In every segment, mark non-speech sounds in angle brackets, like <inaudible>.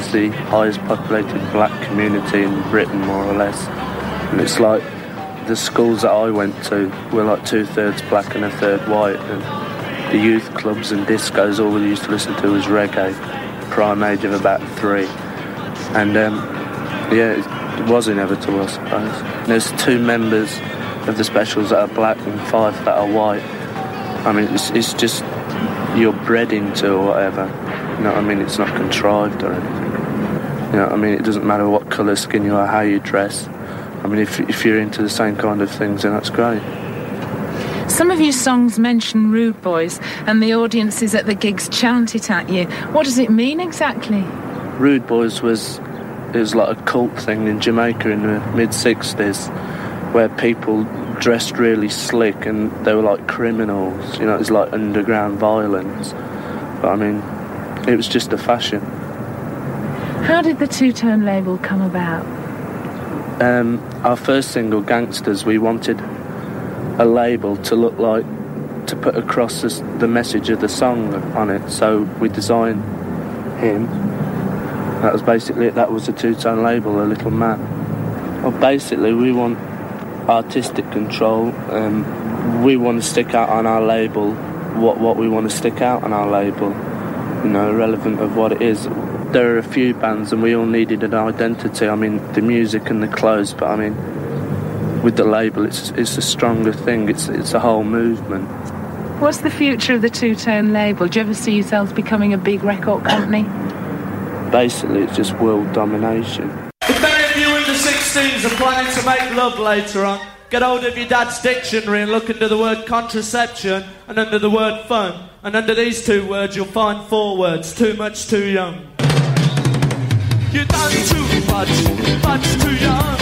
is the highest populated black community in Britain, more or less. And it's like the schools that I went to were like two thirds black and a third white. And the youth clubs and discos, all we used to listen to was reggae, prime age of about three. And um, yeah, it, was inevitable, I suppose. There's two members of the specials that are black and five that are white. I mean, it's, it's just you're bred into or whatever. You know what I mean? It's not contrived or anything. You know I mean? It doesn't matter what colour skin you are, how you dress. I mean, if, if you're into the same kind of things, then that's great. Some of your songs mention rude boys, and the audiences at the gigs chant it at you. What does it mean exactly? Rude Boys was it was like a cult thing in Jamaica in the mid '60s, where people dressed really slick and they were like criminals. You know, it was like underground violence. But I mean, it was just a fashion. How did the two tone label come about? Um, our first single, Gangsters, we wanted a label to look like to put across the message of the song on it. So we designed him. That was basically it. That was a two-tone label, a little man. Well, basically, we want artistic control. Um, we want to stick out on our label what what we want to stick out on our label. You know, relevant of what it is. There are a few bands, and we all needed an identity. I mean, the music and the clothes, but I mean, with the label, it's it's a stronger thing. It's it's a whole movement. What's the future of the two tone label? Do you ever see yourselves becoming a big record company? Basically, it's just world domination. If any of you in the 16s are planning to make love later on, get hold of your dad's dictionary and look under the word contraception and under the word fun. And under these two words, you'll find four words too much, too young. You're done too much, much too young.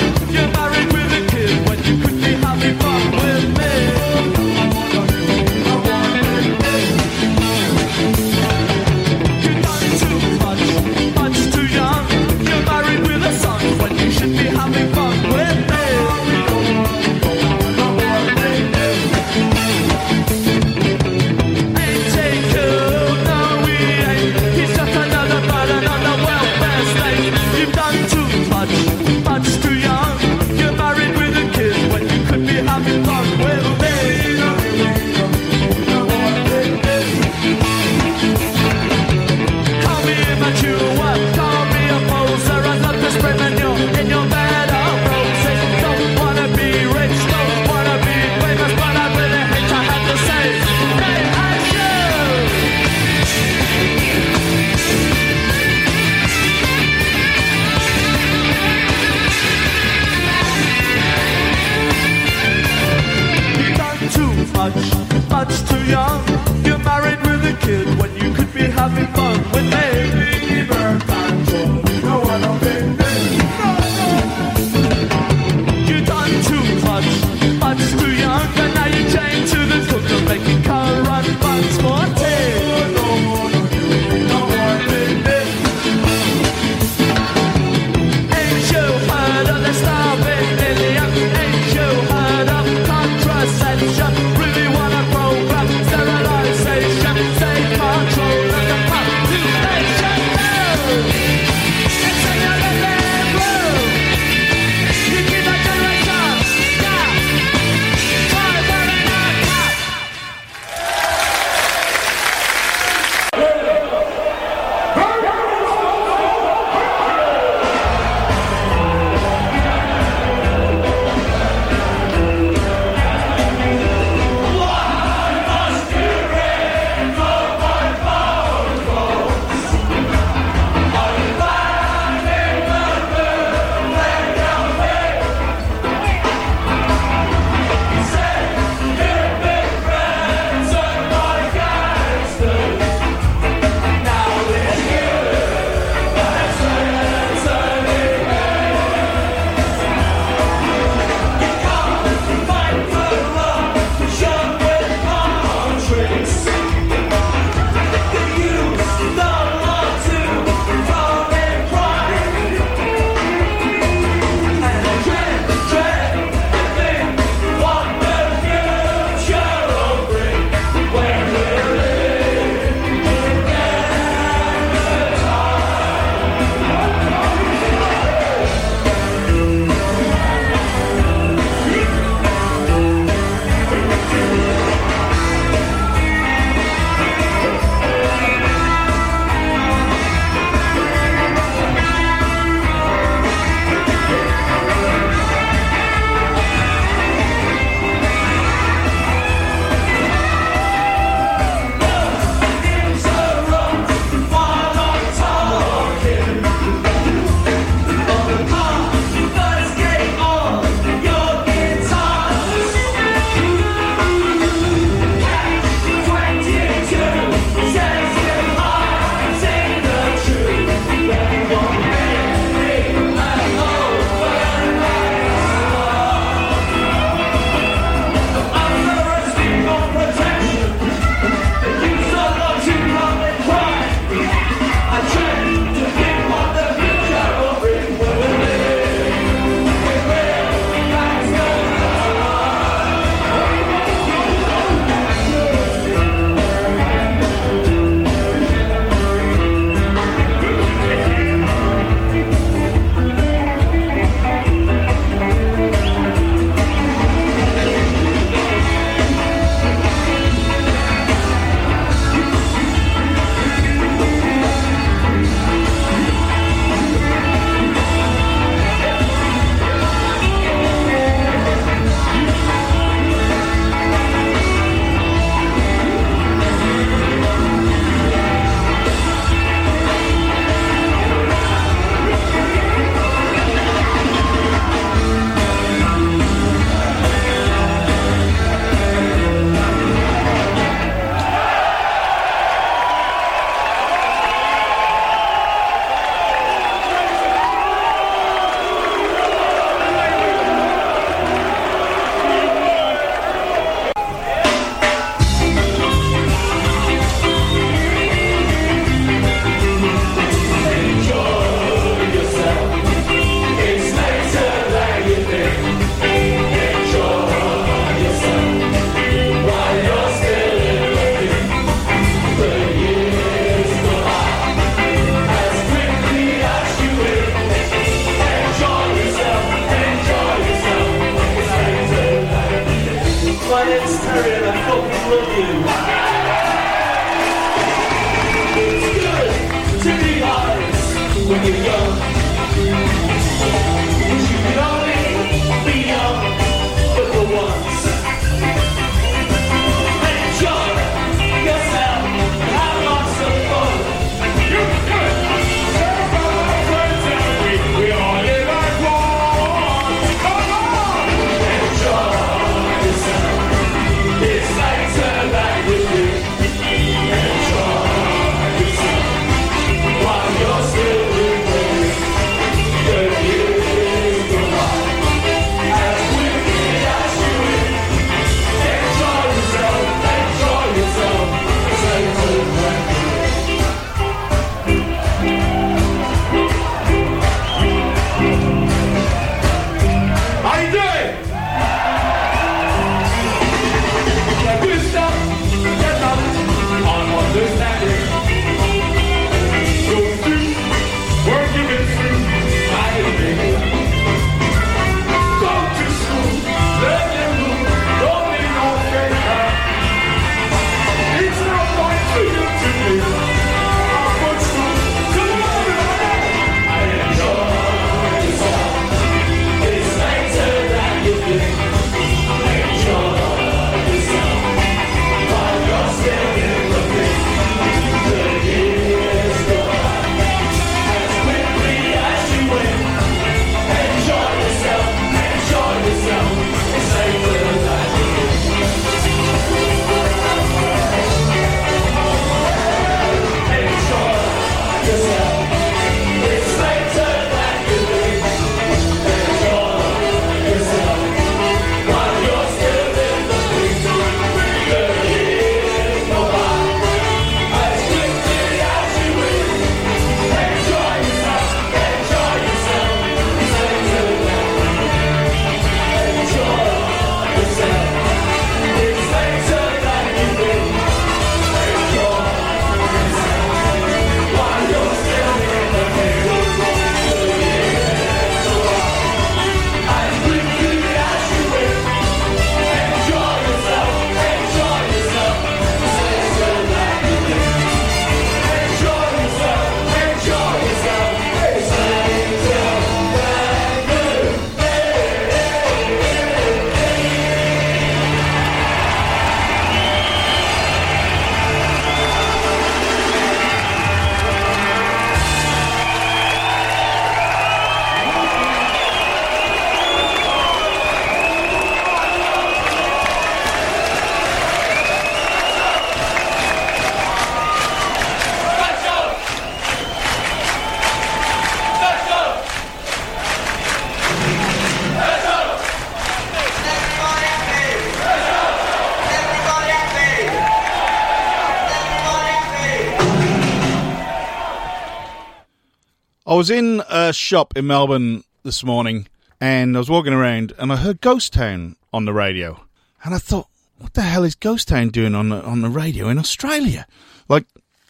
Was in a shop in Melbourne this morning and I was walking around and I heard Ghost Town on the radio. And I thought, what the hell is Ghost Town doing on the, on the radio in Australia? Like,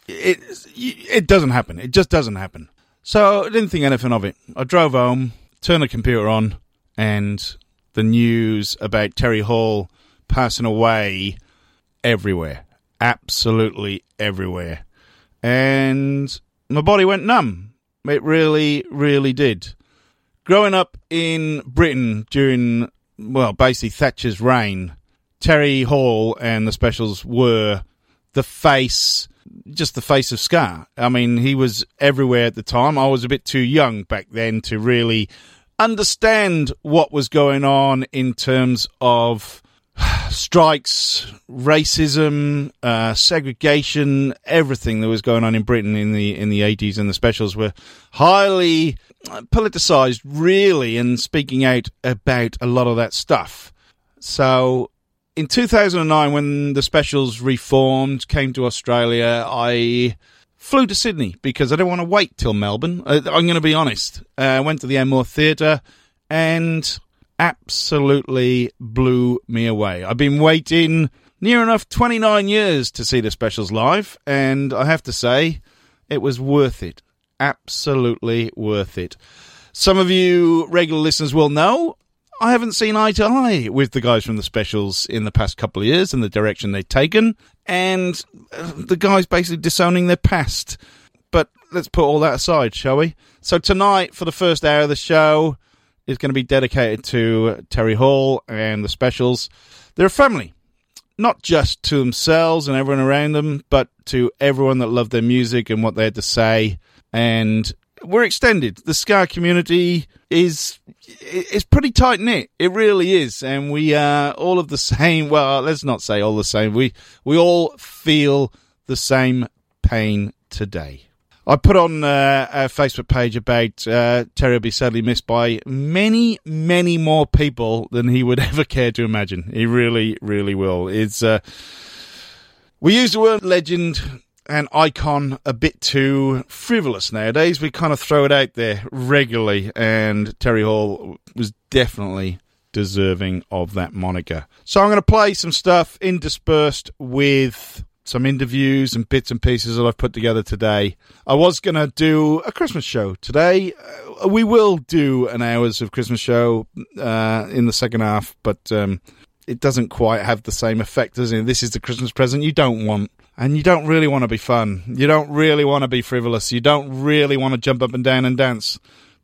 it, it doesn't happen. It just doesn't happen. So I didn't think anything of it. I drove home, turned the computer on, and the news about Terry Hall passing away everywhere. Absolutely everywhere. And my body went numb. It really, really did. Growing up in Britain during, well, basically Thatcher's reign, Terry Hall and the Specials were the face, just the face of Ska. I mean, he was everywhere at the time. I was a bit too young back then to really understand what was going on in terms of <sighs> strikes, racism, uh, segregation, everything that was going on in Britain in the in the eighties, and the specials were highly politicized, really, and speaking out about a lot of that stuff. So, in two thousand and nine, when the specials reformed, came to Australia, I flew to Sydney because I didn't want to wait till Melbourne. I, I'm going to be honest. Uh, I went to the Enmore Theatre and absolutely blew me away. I've been waiting near enough 29 years to see the specials live, and I have to say, it was worth it. Absolutely worth it. Some of you regular listeners will know I haven't seen eye to eye with the guys from the specials in the past couple of years and the direction they've taken, and uh, the guys basically disowning their past. But let's put all that aside, shall we? So tonight, for the first hour of the show, is going to be dedicated to Terry Hall and the specials. They're a family, not just to themselves and everyone around them, but to everyone that loved their music and what they had to say. And we're extended. The Ska community is is pretty tight knit. It really is, and we are all of the <laughs> same. Well, let's not say all the same. We we all feel the same pain today. I put on uh, a Facebook page about uh, Terry will be sadly missed by many, many more people than he would <laughs> ever care to imagine. He really, really will. It's uh, we use the word legend and icon a bit too frivolous nowadays. We kind of throw it out there regularly, and Terry Hall was definitely deserving of that moniker. So I'm going to play some stuff interspersed with some interviews and bits and pieces that I've put together today. I was going to do a Christmas show today. Uh, we will do an hours of Christmas show uh, in the second half, but um, it doesn't quite have the same effect, does it? This is the Christmas present you don't want. And you don't really want to be fun. You don't really want to be frivolous. You don't really want to jump up and down and dance.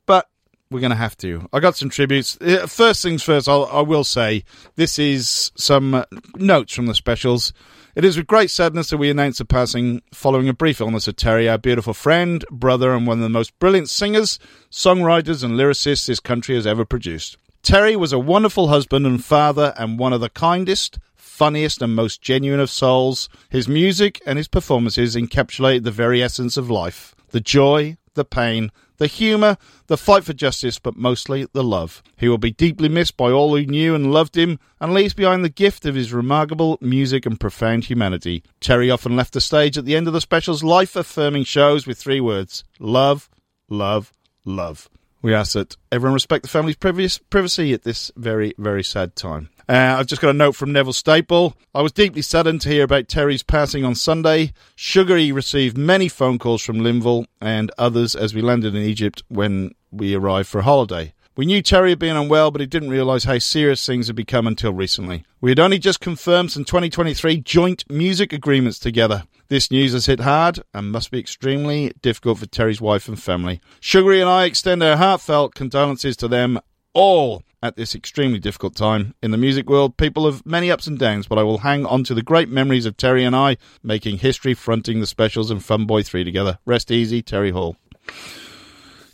But we're going to have to. I got some tributes. Uh, First things first, I'll, I will say this is some notes from the specials. It is with great sadness that we announce the passing following a brief illness of Terry, our beautiful friend, brother, and one of the most brilliant singers, songwriters, and lyricists this country has ever produced. Terry was a wonderful husband and father, and one of the kindest, funniest, and most genuine of souls. His music and his performances encapsulate the very essence of life the joy, the pain, the humour, the fight for justice, but mostly the love. He will be deeply missed by all who knew and loved him, and leaves behind the gift of his remarkable music and profound humanity. Terry often left the stage at the end of the special's life affirming shows with three words love, love, love. We ask that everyone respect the family's privacy at this very, very sad time. Uh, I've just got a note from Neville Staple. I was deeply saddened to hear about Terry's passing on Sunday. Sugary received many phone calls from Lynval and others as we landed in Egypt when we arrived for a holiday. We knew Terry had been unwell, but he didn't realise how serious things had become until recently. We had only just confirmed some 2023 joint music agreements together. This news has hit hard and must be extremely difficult for Terry's wife and family. Sugary and I extend our heartfelt condolences to them all at this extremely difficult time. In the music world, people have many ups and downs, but I will hang on to the great memories of Terry and I making history fronting the specials and Fun Boy 3 together. Rest easy, Terry Hall.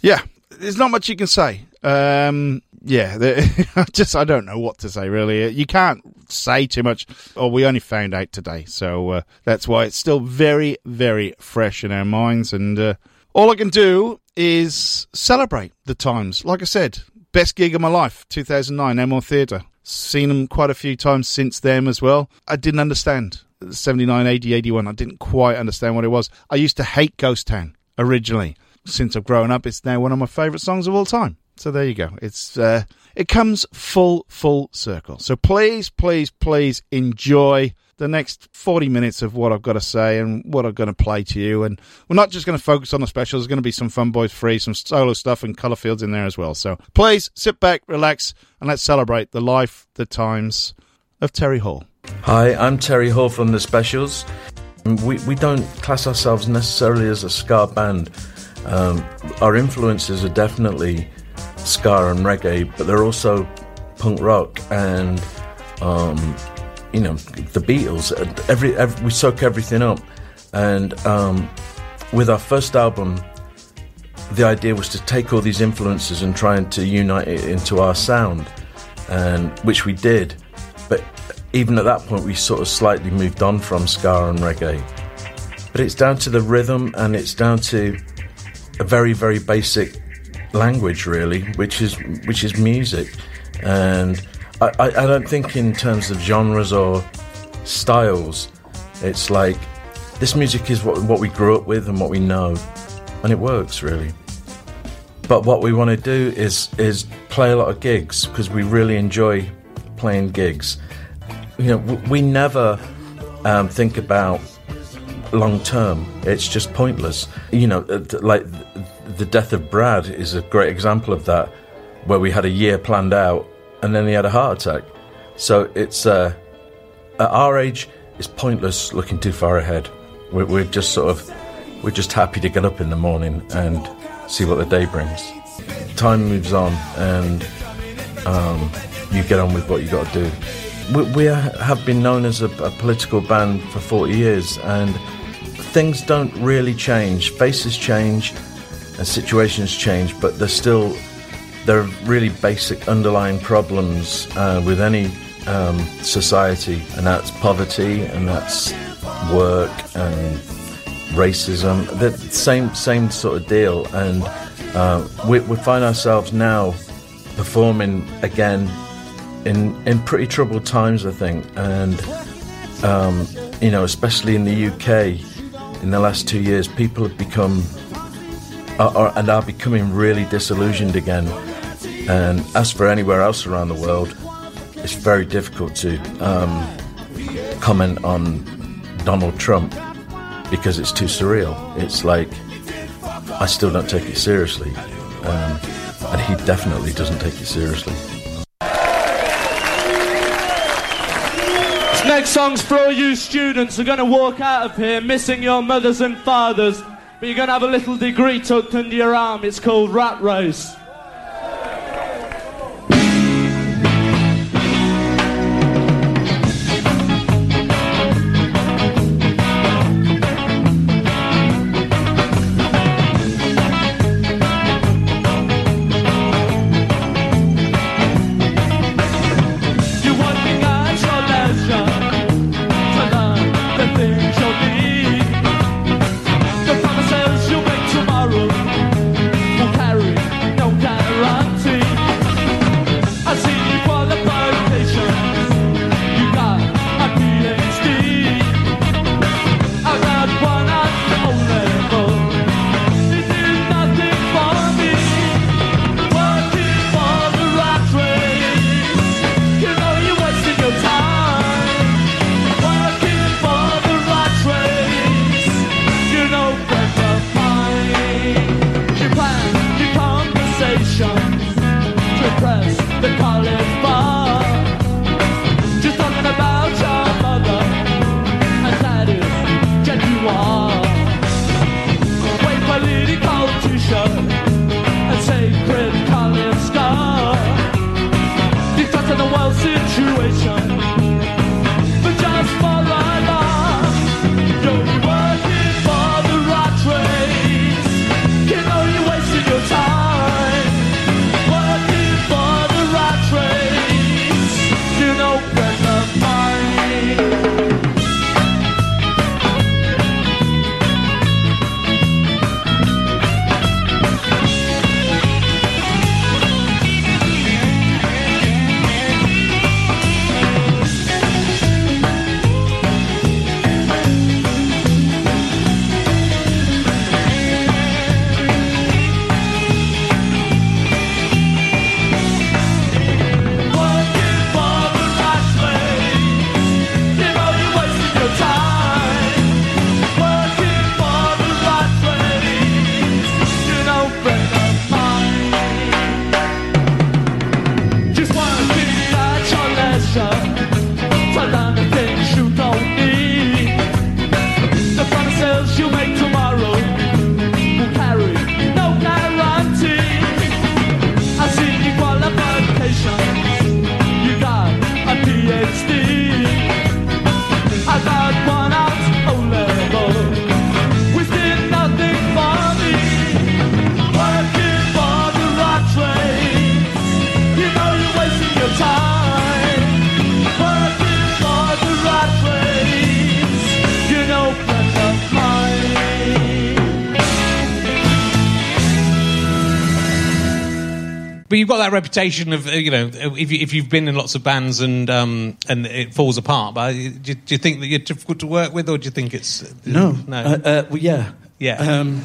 Yeah, there's not much you can say. Um, yeah, <laughs> I just I don't know what to say really. You can't say too much. Or we only found out today, so uh, that's why it's still very, very fresh in our minds. And uh, all I can do is celebrate the times. Like I said, best gig of my life, 2009, Enmore Theatre. Seen them quite a few times since then as well. I didn't understand 79, 80, 81. I didn't quite understand what it was. I used to hate Ghost Town originally. Since I've grown up, it's now one of my favourite songs of all time. So there you go. It's uh, it comes full full circle. So please, please, please enjoy the next 40 minutes of what I've got to say and what I'm going to play to you. And we're not just going to focus on the specials. There's going to be some Fun Boy Three, some solo stuff and colour fields in there as well. So please sit back, relax, and let's celebrate the life, the times of Terry Hall. Hi, I'm Terry Hall from The Specials. We, we don't class ourselves necessarily as a ska band. Um, our influences are definitely ska and reggae, but they're also punk rock and, um, you know, the Beatles. Every, every we soak everything up, and um, with our first album, the idea was to take all these influences and try and to unite it into our sound, and which we did. But even at that point, we sort of slightly moved on from ska and reggae. But it's down to the rhythm, and it's down to a very, very basic language, really, which is which is music. And I, I, don't think in terms of genres or styles. It's like this music is what what we grew up with and what we know, and it works really. But what we want to do is is play a lot of gigs because we really enjoy playing gigs. You know, w- we never um, think about long term. It's just pointless. You know, uh, like the death of Brad is a great example of that, where we had a year planned out and then he had a heart attack. So it's uh, at our age, it's pointless looking too far ahead. We're, we're just sort of we're just happy to get up in the morning and see what the day brings. Time moves on, and um, you get on with what you got to do. We, we have been known as a, a political band for 40 years, and things don't really change. Faces change, and situations change, but they're still there are really basic underlying problems uh, with any um, society, and that's poverty, and that's work, and racism. The same same sort of deal, and uh, we, we find ourselves now performing again in in pretty troubled times, I think, and um, you know, especially in the UK, in the last two years, people have become are, are, and are becoming really disillusioned again. And as for anywhere else around the world, it's very difficult to um, comment on Donald Trump because it's too surreal. It's like I still don't take it seriously, um, and he definitely doesn't take it seriously. This next song's for all you students who are going to walk out of here missing your mothers and fathers, but you're going to have a little degree tucked under your arm. It's called Rat Race. Got that reputation of uh, you know if, you, if you've been in lots of bands and um, and it falls apart. But do you, do you think that you're difficult to work with, or do you think it's No, no? Uh, uh, well, yeah, Yeah. Um,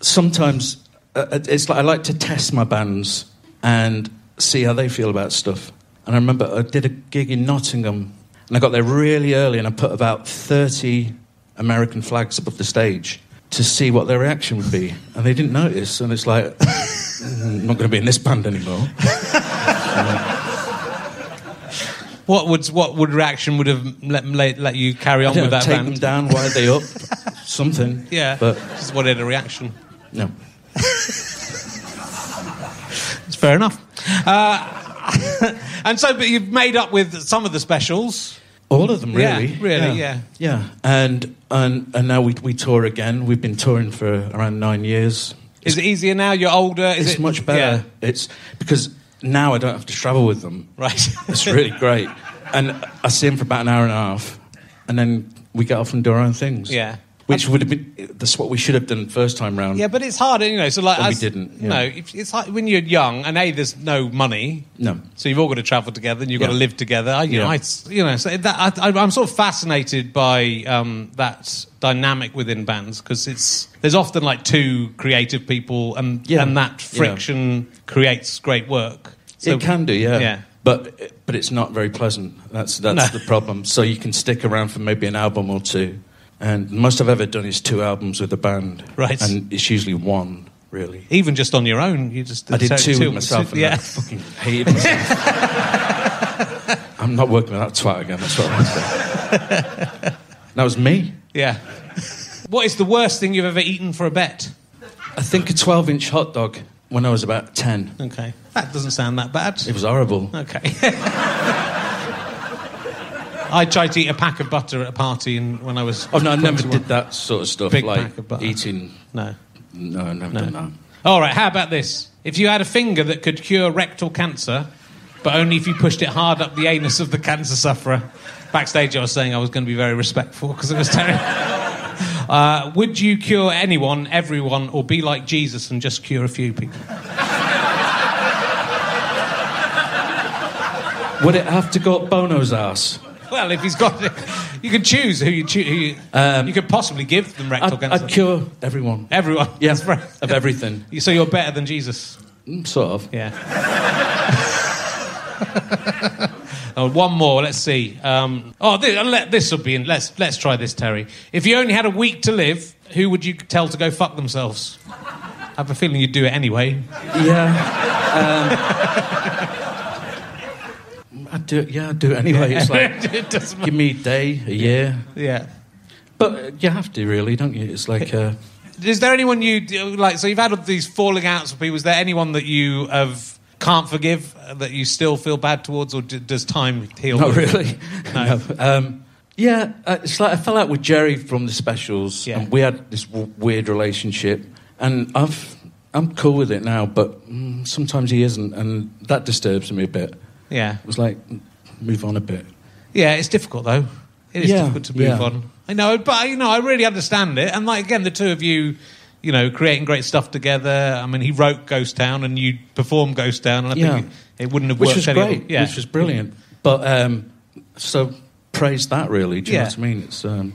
sometimes uh, it's like I like to test my bands and see how they feel about stuff. And I remember I did a gig in Nottingham, and I got there really early, and I put about thirty American flags above the stage to see what their reaction would be, and they didn't notice. And it's like, I'm not going to be in this band anymore. <laughs> What would what would reaction would have let let, let you carry on with know, that take band? them down. Why are they up? something. <laughs> Yeah. But Just wanted a reaction. no. <laughs> It's fair enough. Uh, and so, but you've made up with some of the specials. All of them, Yeah, really. really, yeah. Yeah. And, and, and now we, we tour again. We've been touring for around nine years. Is it easier now? You're older. Is it's it much better. It's because now I don't have to travel with them. Right. <laughs> It's really great. And I see them for about an hour and a half, and then we get off and do our own things. Yeah. Which would have been that's what we should have done first time round. Yeah, but it's hard, you know. So like, But we as- didn't, yeah. No, if- it's like when you're young, and a there's no money. No. So you've all got to travel together, and you've got Yeah. to live together. I- You know, Yeah. I, you know. So that, I, I, I'm sort of fascinated by um, that dynamic within bands because it's there's often like two creative people, and Yeah. and that Yeah. friction creates great work. So- it can do, yeah. Yeah. But but it's not very pleasant. That's that's No. the problem. So you can stick around for maybe an album or two, and most I've ever done is two albums with a band. Right. And it's usually one, really. Even just on your own, you just I did so- two, with myself, and yeah. I fucking hated myself. I'm not working with that twat again. That's what I say. That was me. Yeah. What is the worst thing you've ever eaten for a bet? I think a 12 inch hot dog when I was about 10. Okay. That doesn't sound that bad. It was horrible. Okay. <laughs> I tried to eat a pack of butter at a party and when I was. Oh, no, I never 21. did that sort of stuff. Big like pack of butter. eating. No. No, I've never No. done that. All right, how about this? If you had a finger that could cure rectal cancer, but only if you pushed it hard up the anus of the cancer sufferer. Backstage, I was saying I was going to be very respectful because it was terrible. <laughs> Uh, would you cure anyone, everyone, or be like Jesus and just cure a few people? Would it have to go up Bono's ass? Well, if he's got it, you can choose who you choose. Who you, Um, you could possibly give them rectal I'd, cancer. I'd cure everyone. Everyone. Yeah, right. of everything. <laughs> So you're better than Jesus. Mm, Sort of. Yeah. <laughs> oh, one more. Let's see. Um, oh, this, let, this will be in. Let's let's try this, Terry. If you only had a week to live, who would you tell to go fuck themselves? I have a feeling you'd do it anyway. Yeah. <laughs> Um, do it. Yeah, I'd do it anyway. It's <laughs> like It doesn't give me a day, a year. Yeah. But you have to, really, don't you? It's like. Uh, Is there anyone you like? So you've had all these falling outs with people. Is there anyone that you have can't forgive uh, that you still feel bad towards, or d- does time heal? Not really. <laughs> No. No. Um, yeah, uh, it's like I fell out with Jerry from the specials, Yeah. and we had this w- weird relationship, and I've I'm cool with it now, but mm, sometimes he isn't, and that disturbs me a bit. Yeah. It was like move on a bit. Yeah, it's difficult though. It is Yeah, difficult to move yeah. on. I know, but you know, I really understand it. And like again, the two of you, you know, creating great stuff together. I mean, he wrote Ghost Town, and you performed Ghost Town, and I Yeah. think it wouldn't have which worked. was any great, other- yeah, which was brilliant. But um, so praise that really. Do you Yeah. know what I mean? It's um,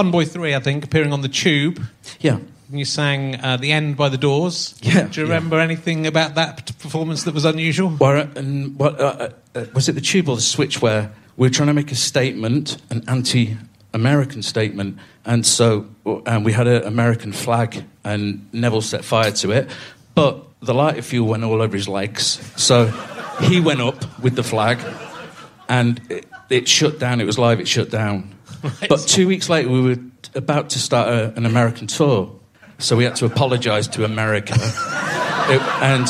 Fun Boy Three, I think, appearing on the Tube. yeah. and you sang uh, "The End" by the Doors. Yeah, Do you yeah. remember anything about that performance that was unusual? Well, uh, and what, uh, uh, was it the tube or the switch where we were trying to make a statement, an anti-American statement, and so and we had an American flag, and Neville set fire to it, but the lighter fuel went all over his legs, so he went up with the flag, and it, it shut down. It was live. It shut down. But two weeks later, we were about to start a, an American tour, so we had to apologise to America, <laughs> It- and.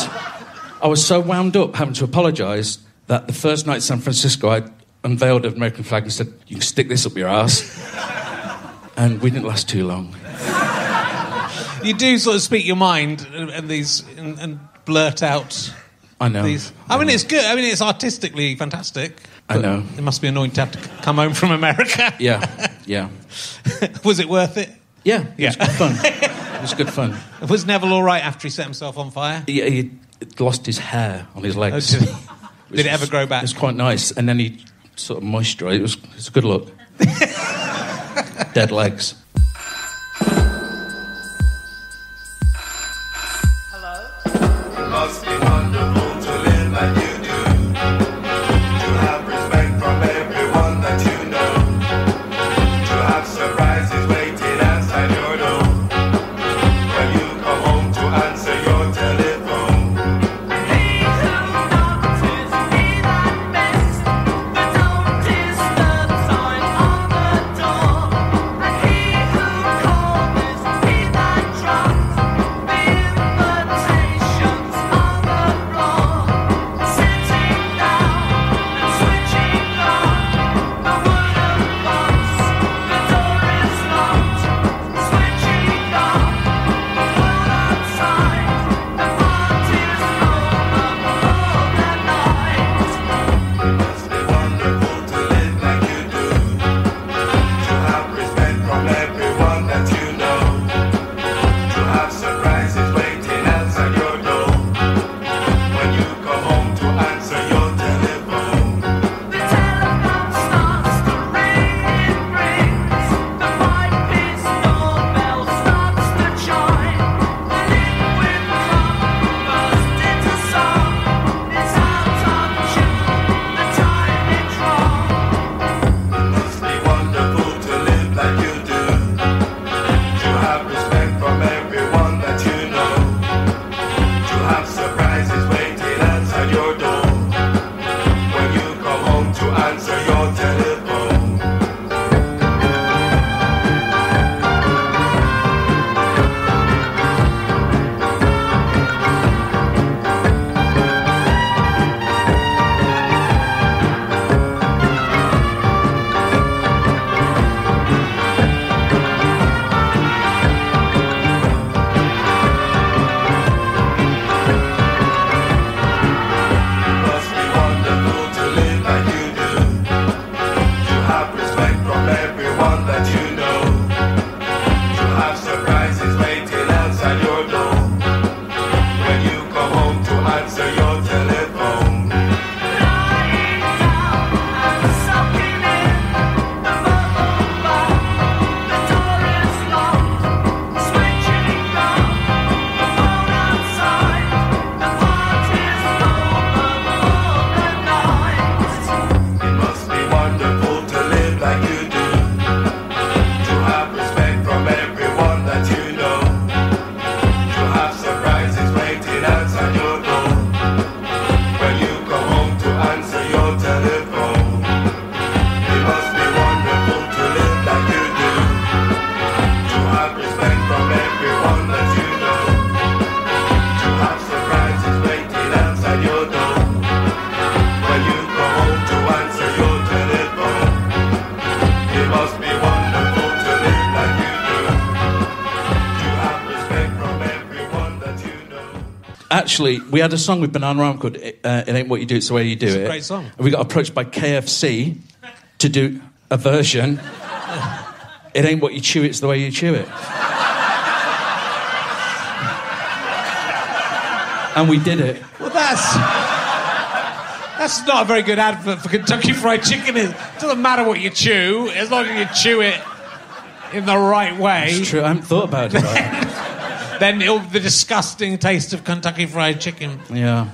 I was so wound up having to apologise that the first night in San Francisco, I unveiled an American flag and said, You can stick this up your ass. and we didn't last too long. <laughs> You do sort of speak your mind and, these and, and blurt out. I know. These. I mean, it's good. I mean, it's artistically fantastic. I know. It must be annoying to have to come home from America. <laughs> Yeah, yeah. <laughs> was it worth it? Yeah, it Yeah. was good fun. <laughs> It was good fun. Was Neville all right after he set himself on fire? He, he lost his hair on his legs. Oh, did? Did it ever grow back? It was quite nice. And then he sort of moisturised. It was, it was a good look. Dead legs. Actually, we had a song with Bananarama called uh, It Ain't What You Do, It's the Way You Do It's It. a great song. And we got approached by KFC to do a version. it ain't what you chew, it's the way you chew it. and we did it. Well, that's that's not a very good advert for Kentucky Fried Chicken. It doesn't matter what you chew, as long as you chew it in the right way. It's true, I haven't thought about it. <laughs> Then the disgusting taste of Kentucky Fried Chicken. Yeah.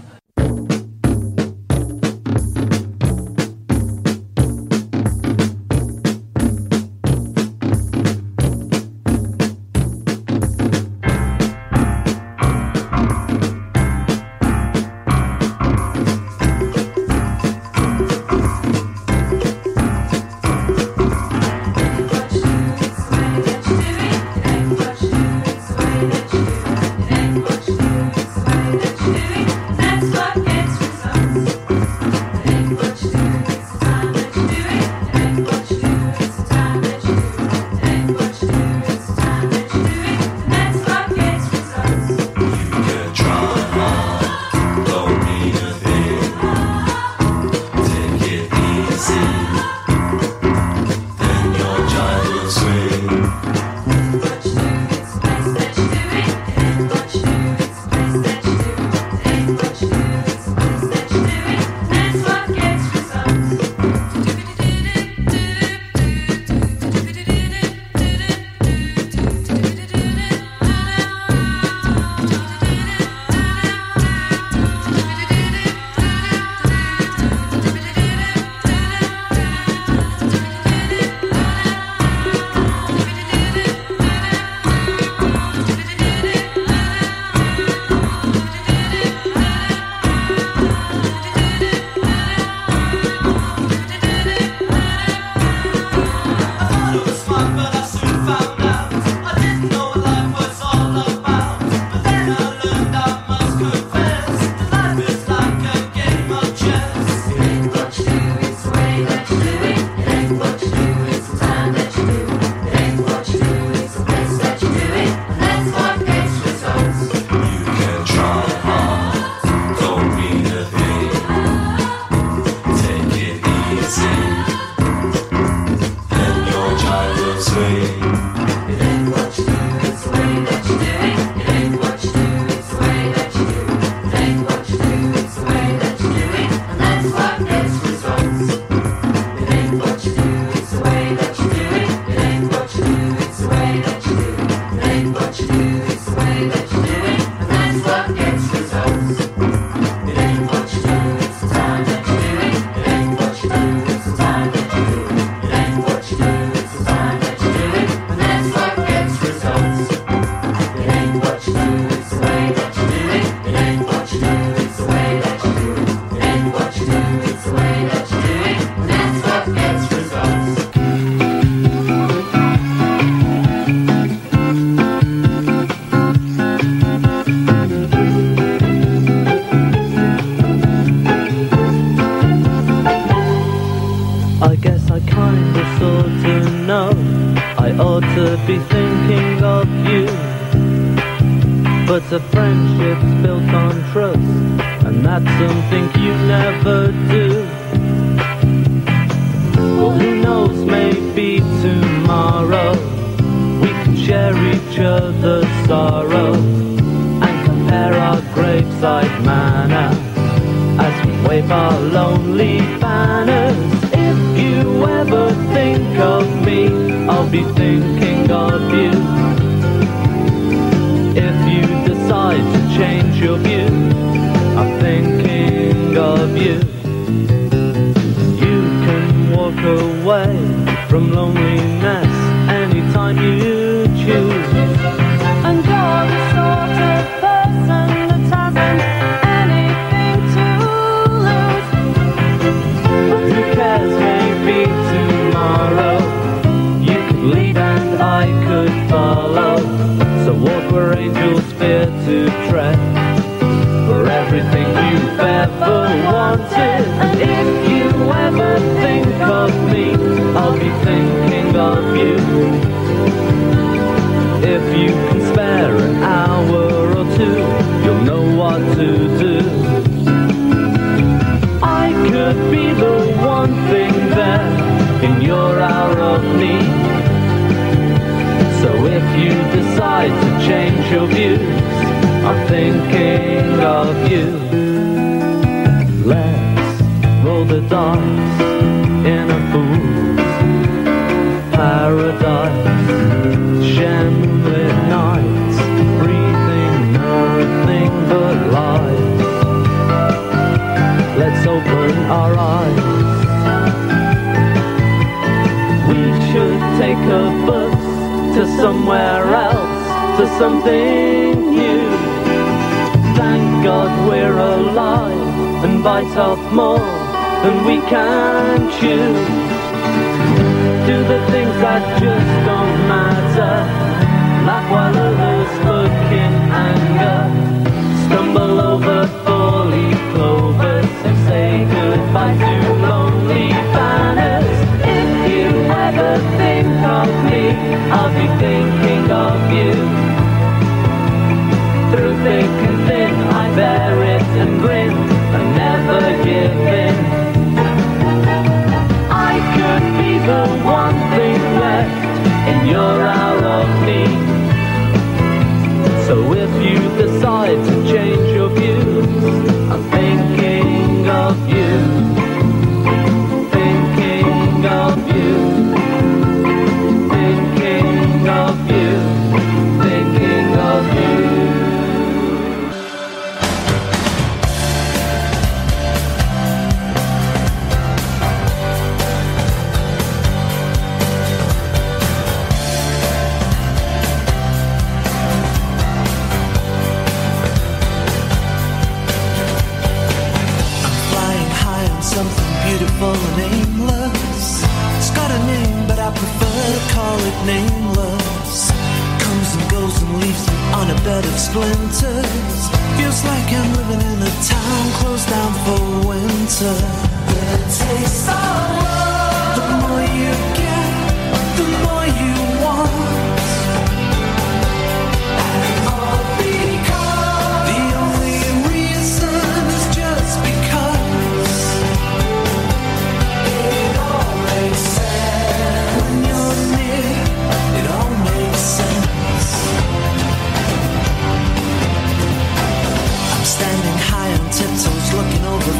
Follow So walk where angels fear to tread. For everything you've ever wanted. And if you ever think of me I'll be thinking of you. If you can spare an hour or two You'll know what to do. I could be the one thing there in your hour of need if you decide to change your views, I'm thinking of you. Let's roll the dice in a fool's paradise. Chandelier nights, breathing nothing but lies. Let's open our eyes. We should take a bus to somewhere else, to something new. Thank God we're alive and bite off more than we can chew. Do the things that just don't I could be the one thing left in your hour of need. So if you decide to change your views, something beautiful and aimless. It's got a name, but I prefer to call it nameless. Comes and goes and leaves me on a bed of splinters. Feels like I'm living in a town closed down for winter. The taste of love. The more you get, the more you want.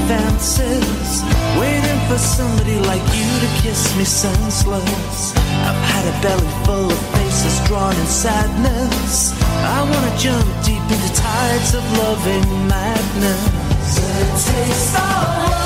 Fences, waiting for somebody like you to kiss me senseless. I've had a belly full of faces drawn in sadness. I wanna jump deep into tides of loving madness. The taste of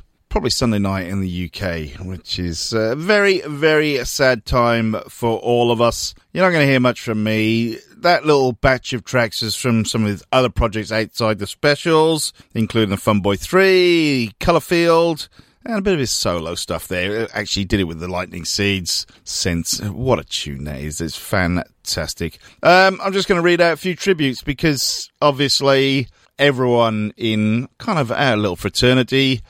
probably Sunday night in the UK, which is a very, very sad time for all of us. You're not going to hear much from me. That little batch of tracks is from some of his other projects outside the specials, including the Fun Boy Three, Colourfield, and a bit of his solo stuff there. Actually, did it with the Lightning Seeds Sense. What a tune that is. It's fantastic. Um, I'm just going to read out a few tributes because obviously everyone in kind of our little fraternity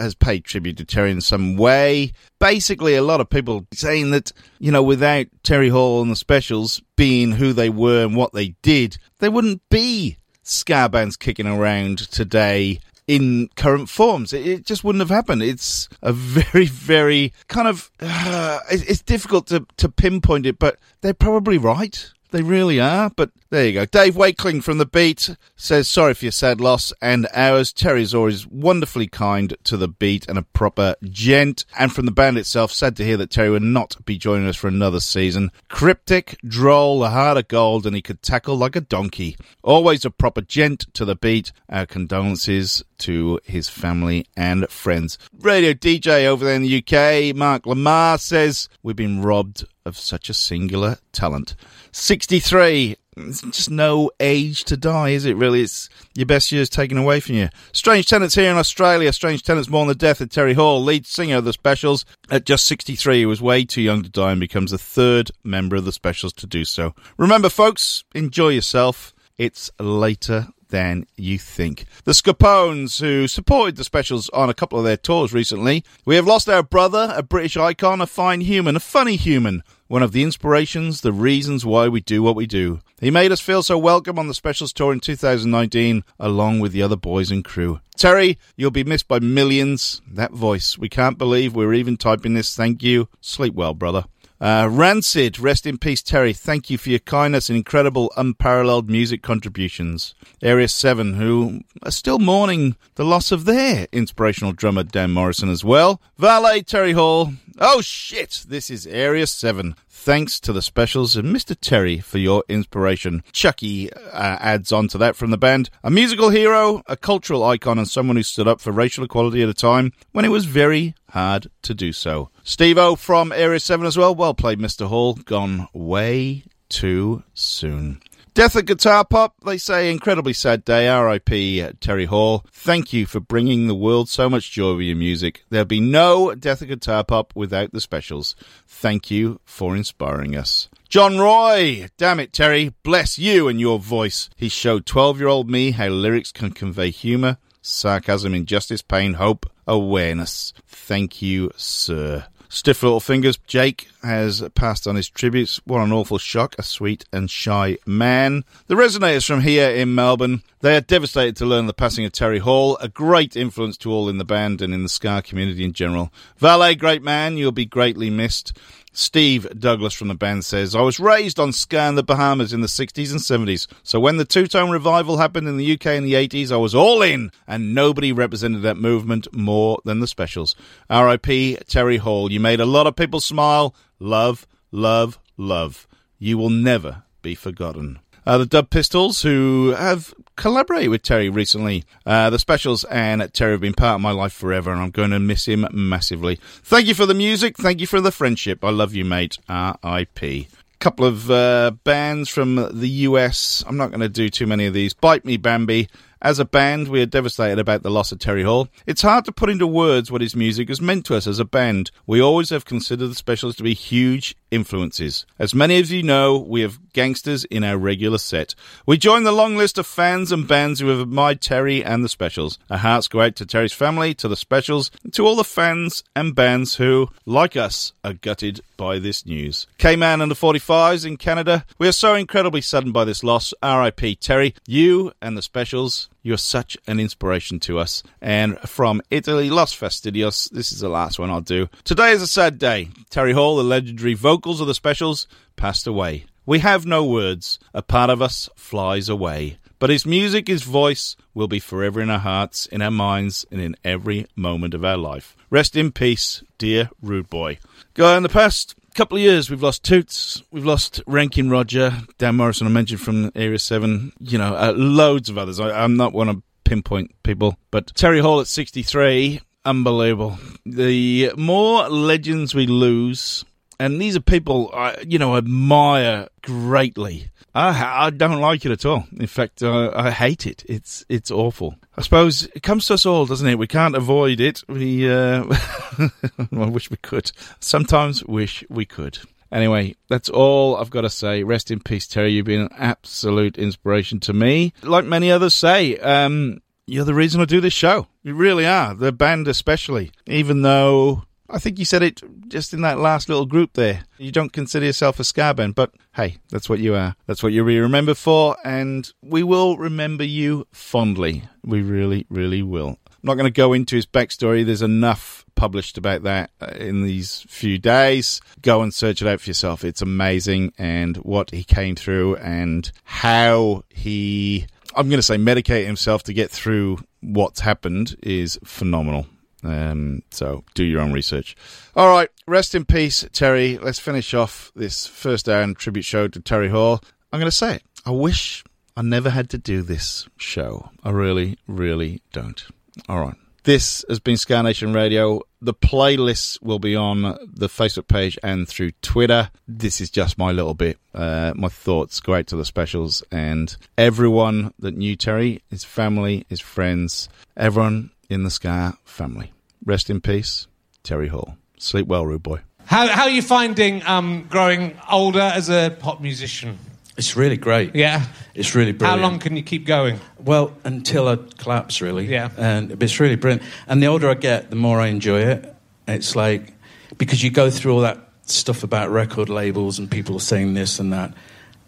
has paid tribute to Terry in some way. Basically, a lot of people saying that, you know, without Terry Hall and the specials being who they were and what they did, there wouldn't be ska bands kicking around today in current forms. It, it, just wouldn't have happened. It's a <laughs> very, very kind of, <sighs> uh, it's difficult to, to pinpoint it, but they're probably right. They really are, but there you go. Dave Wakeling from The Beat says, sorry for your sad loss and ours. Terry's always wonderfully kind to The Beat and a proper gent. And from the band itself, sad to hear that Terry will not be joining us for another season. Cryptic, droll, a heart of gold, and he could tackle like a donkey. Always a proper gent to The Beat. Our condolences to his family and friends. Radio DJ over there in the UK, Mark Lamarr says, we've been robbed of such a singular talent. 63. It's just no age to die, is it really? It's your best years taken away from you. Strange Tenants here in Australia. Strange Tenants mourn the death of Terry Hall, lead singer of the Specials. At just 63, he was way too young to die and becomes the third member of the Specials to do so. Remember, folks, enjoy yourself. It's later than you think. The Scapones, who supported the specials on a couple of their tours recently. We have lost our brother, a British icon, a fine human, a funny human, one of the inspirations, the reasons why we do what we do. He made us feel so welcome on the specials tour in 2019, along with the other boys and crew. Terry, you'll be missed by millions. That voice. We can't believe we're even typing this. Thank you. Sleep well, brother. Uh, Rancid, rest in peace, Terry. Thank you for your kindness and incredible, unparalleled music contributions. Area 7, who are still mourning the loss of their inspirational drummer, Dan Morrison, as well. Valet, Terry Hall. Oh shit, this is Area 7. Thanks to the specials and Mr. Terry for your inspiration. Chucky uh, adds on to that from the band. A musical hero, a cultural icon, and someone who stood up for racial equality at a time when it was very hard to do so. Steve O from Area 7 as well. Well played, Mr. Hall. Gone way too soon. Death of Guitar Pop, they say, incredibly sad day. R.I.P. Uh, Terry Hall. Thank you for bringing the world so much joy with your music. There'll be no Death of Guitar Pop without the specials. Thank you for inspiring us. John Roy! Damn it, Terry. Bless you and your voice. He showed 12 year old me how lyrics can convey humour, sarcasm, injustice, pain, hope, awareness. Thank you, sir. Stiff Little Fingers. Jake has passed on his tributes. What an awful shock. A sweet and shy man. The Resonators from here in Melbourne. They are devastated to learn the passing of Terry Hall, a great influence to all in the band and in the ska community in general. Valet, great man. You'll be greatly missed. Steve Douglas from the band says, I was raised on ska in the Bahamas in the 60s and 70s. So when the two tone revival happened in the UK in the 80s, I was all in, and nobody represented that movement more than the specials. RIP Terry Hall, you made a lot of people smile. Love, love, love. You will never be forgotten. Uh, the Dub Pistols, who have collaborated with Terry recently. Uh, the specials and Terry have been part of my life forever, and I'm going to miss him massively. Thank you for the music. Thank you for the friendship. I love you, mate. R.I.P. Couple of uh, bands from the US. I'm not going to do too many of these. Bite Me Bambi. As a band, we are devastated about the loss of Terry Hall. It's hard to put into words what his music has meant to us as a band. We always have considered the specials to be huge influences. As many of you know, we have gangsters in our regular set. We join the long list of fans and bands who have admired Terry and the specials. Our hearts go out to Terry's family, to the specials, and to all the fans and bands who, like us, are gutted by this news. K-Man and the 45s in Canada, we are so incredibly saddened by this loss. R.I.P. Terry, you and the specials, you're such an inspiration to us. And from Italy, Los Fastidios, this is the last one I'll do. Today is a sad day. Terry Hall, the legendary vocals of the specials, passed away. We have no words. A part of us flies away. But his music, his voice, will be forever in our hearts, in our minds, and in every moment of our life. Rest in peace, dear Rude Boy. Go in the past couple of years, we've lost Toots, we've lost Ranking Roger, Dan Morrison, I mentioned from Area 7, you know, uh, loads of others. I, I'm not one to pinpoint people, but Terry Hall at 63, unbelievable. The more legends we lose, and these are people I, you know, admire greatly. I, I don't like it at all. In fact, uh, I hate it. It's it's awful. I suppose it comes to us all, doesn't it? We can't avoid it. We, uh, <laughs> I wish we could. Sometimes wish we could. Anyway, that's all I've got to say. Rest in peace, Terry. You've been an absolute inspiration to me. Like many others say, um, you're the reason I do this show. You really are. The band, especially. Even though I think you said it just in that last little group there. You don't consider yourself a band, but hey, that's what you are. That's what you'll be remembered for, and we will remember you fondly. We really, really will. I'm not going to go into his backstory. There's enough published about that uh, in these few days. Go and search it out for yourself. It's amazing, and what he came through, and how he. I'm going to say medicate himself to get through what's happened is phenomenal. Um, so do your own research. All right, rest in peace, Terry. Let's finish off this first hour and tribute show to Terry Hall. I'm going to say it. I wish I never had to do this show. I really, really don't. All right. This has been Ska Nation Radio. The playlists will be on the Facebook page and through Twitter. This is just my little bit, uh, my thoughts go out to the specials and everyone that knew Terry, his family, his friends, everyone in the Ska family. Rest in peace, Terry Hall. Sleep well, rude boy. How, how are you finding um, growing older as a pop musician? It's really great. Yeah. It's really brilliant. How long can you keep going? Well, until I collapse, really. Yeah. And it's really brilliant. And the older I get, the more I enjoy it. It's like, because you go through all that stuff about record labels and people saying this and that.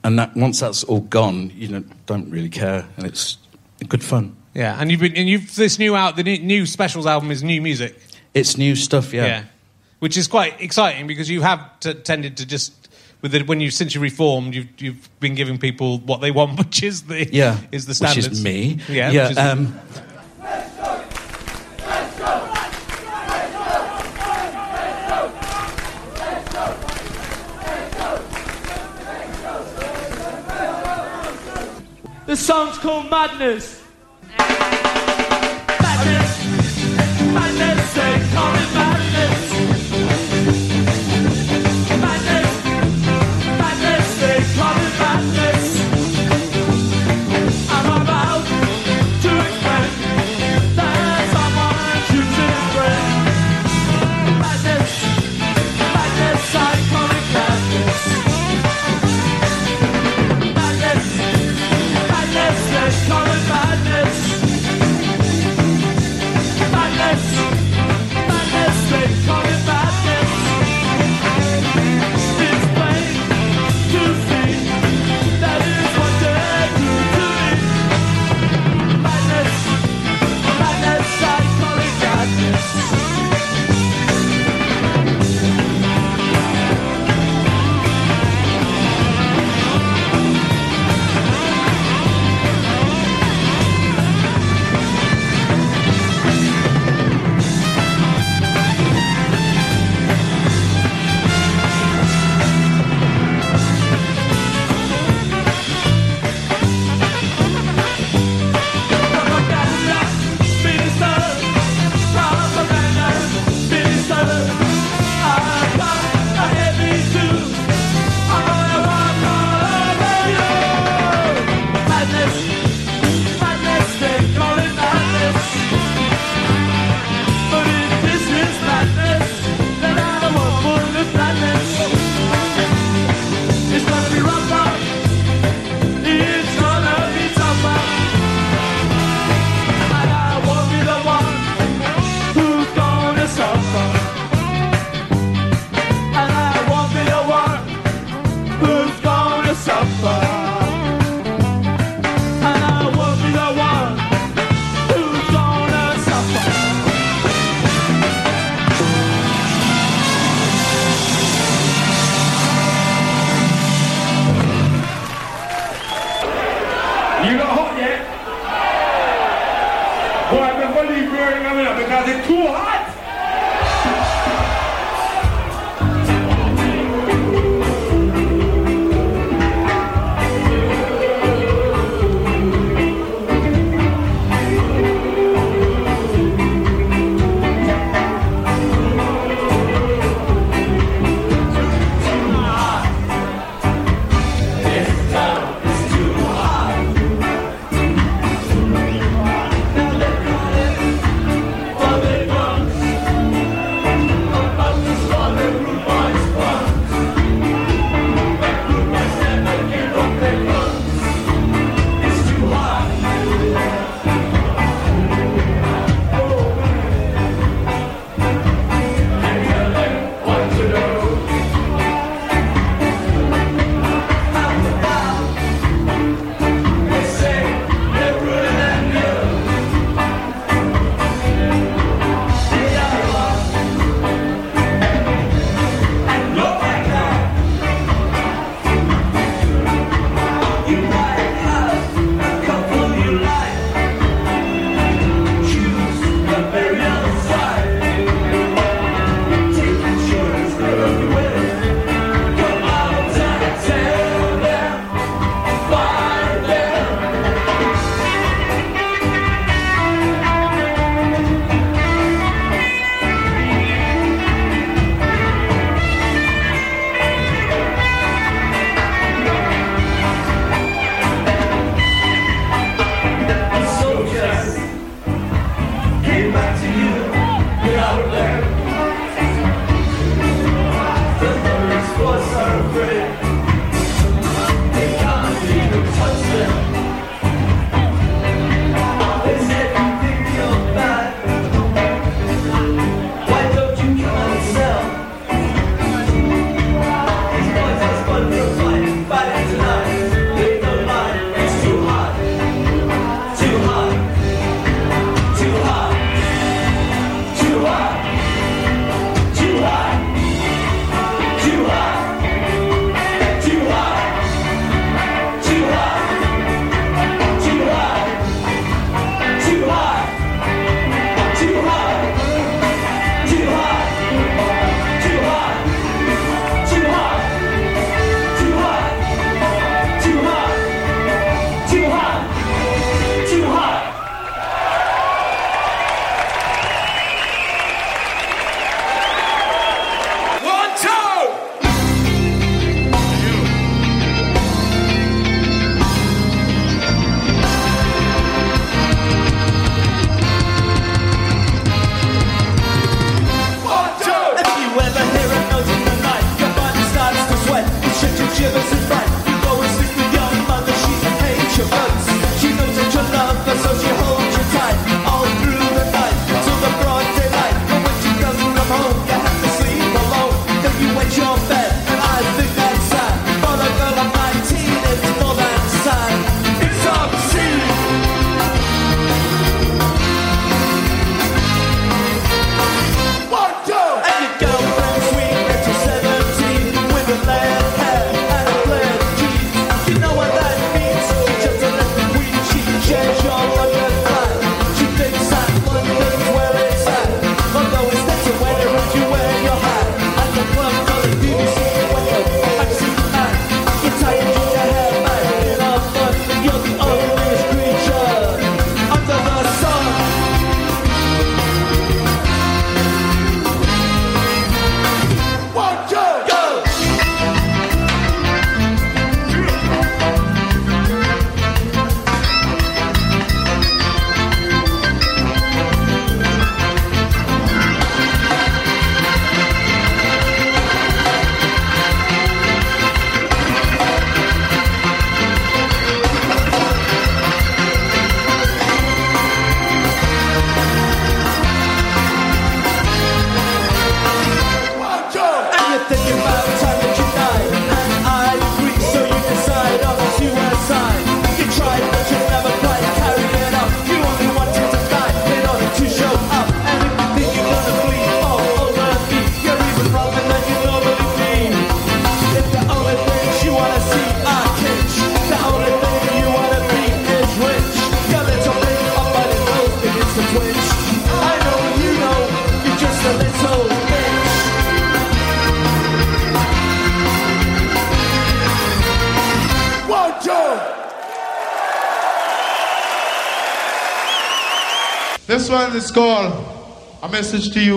And that once that's all gone, you know, don't really care. And it's good fun. Yeah, and you've been and you've this new out the new, new specials album is new music. It's new stuff, yeah. Yeah, which is quite exciting because you have t- tended to just with the, when you since you reformed, you've you've been giving people what they want, <laughs> which is the Yeah. is the standard. Which is me. Yeah, Yeah, which is- um, The song's called Madness. Madness. to you.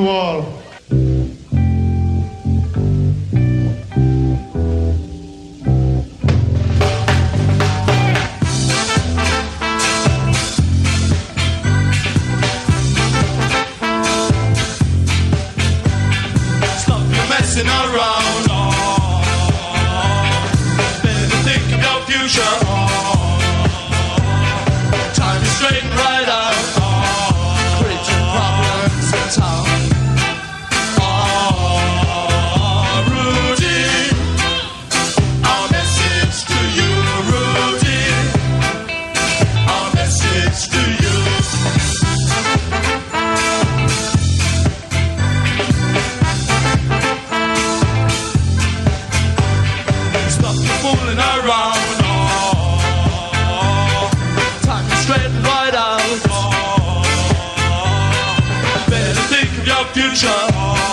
future.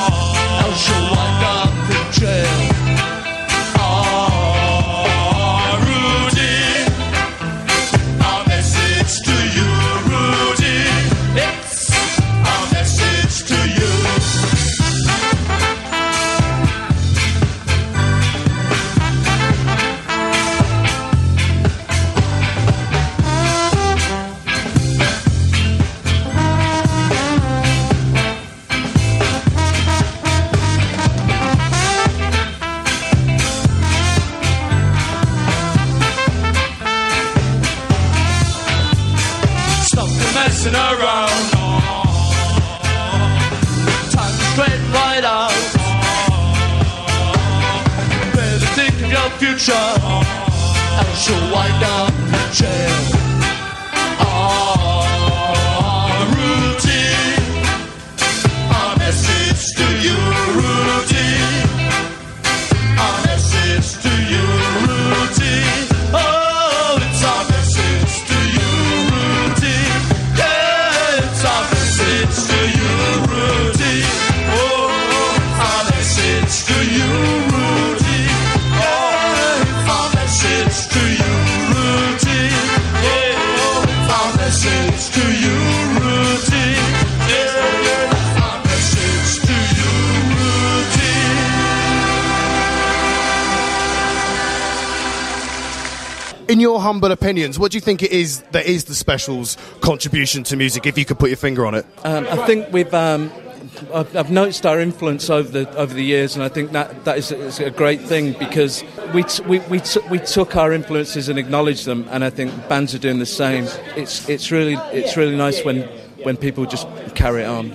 humble opinions, what do you think it is that is the specials' contribution to music, if you could put your finger on it? Um, I think we've. Um, I've, noticed our influence over the over the years, and I think that that is a, is a great thing because we t- we we, t- we took our influences and acknowledged them, and I think bands are doing the same. It's it's really it's really nice when when people just carry it on.